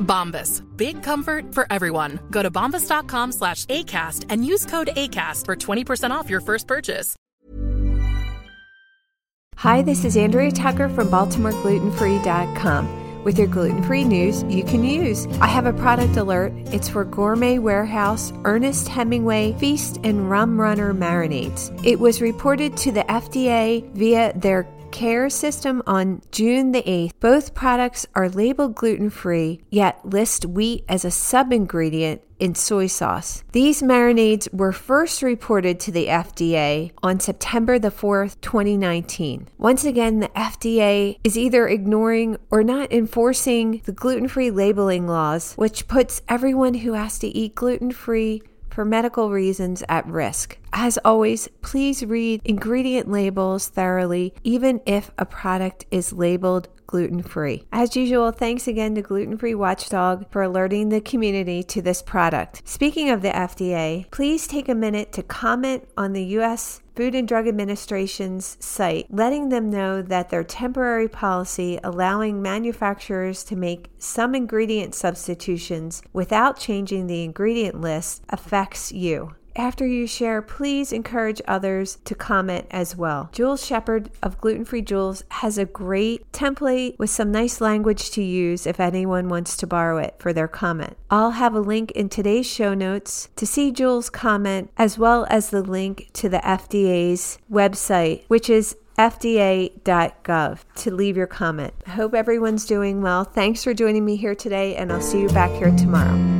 Bombas. Big comfort for everyone. Go to bombas.com slash ACAST and use code ACAST for 20% off your first purchase. Hi, this is Andrea Tucker from BaltimoreGlutenFree.com with your gluten free news you can use. I have a product alert. It's for Gourmet Warehouse Ernest Hemingway Feast and Rum Runner Marinades. It was reported to the FDA via their CARE system on June the 8th. Both products are labeled gluten free, yet list wheat as a sub ingredient in soy sauce. These marinades were first reported to the FDA on September the 4th, 2019. Once again, the FDA is either ignoring or not enforcing the gluten free labeling laws, which puts everyone who has to eat gluten free for medical reasons at risk. As always, please read ingredient labels thoroughly, even if a product is labeled gluten free. As usual, thanks again to Gluten Free Watchdog for alerting the community to this product. Speaking of the FDA, please take a minute to comment on the U.S. Food and Drug Administration's site, letting them know that their temporary policy allowing manufacturers to make some ingredient substitutions without changing the ingredient list affects you. After you share, please encourage others to comment as well. Jules Shepard of Gluten Free Jules has a great template with some nice language to use if anyone wants to borrow it for their comment. I'll have a link in today's show notes to see Jules' comment as well as the link to the FDA's website, which is fda.gov to leave your comment. I hope everyone's doing well. Thanks for joining me here today, and I'll see you back here tomorrow.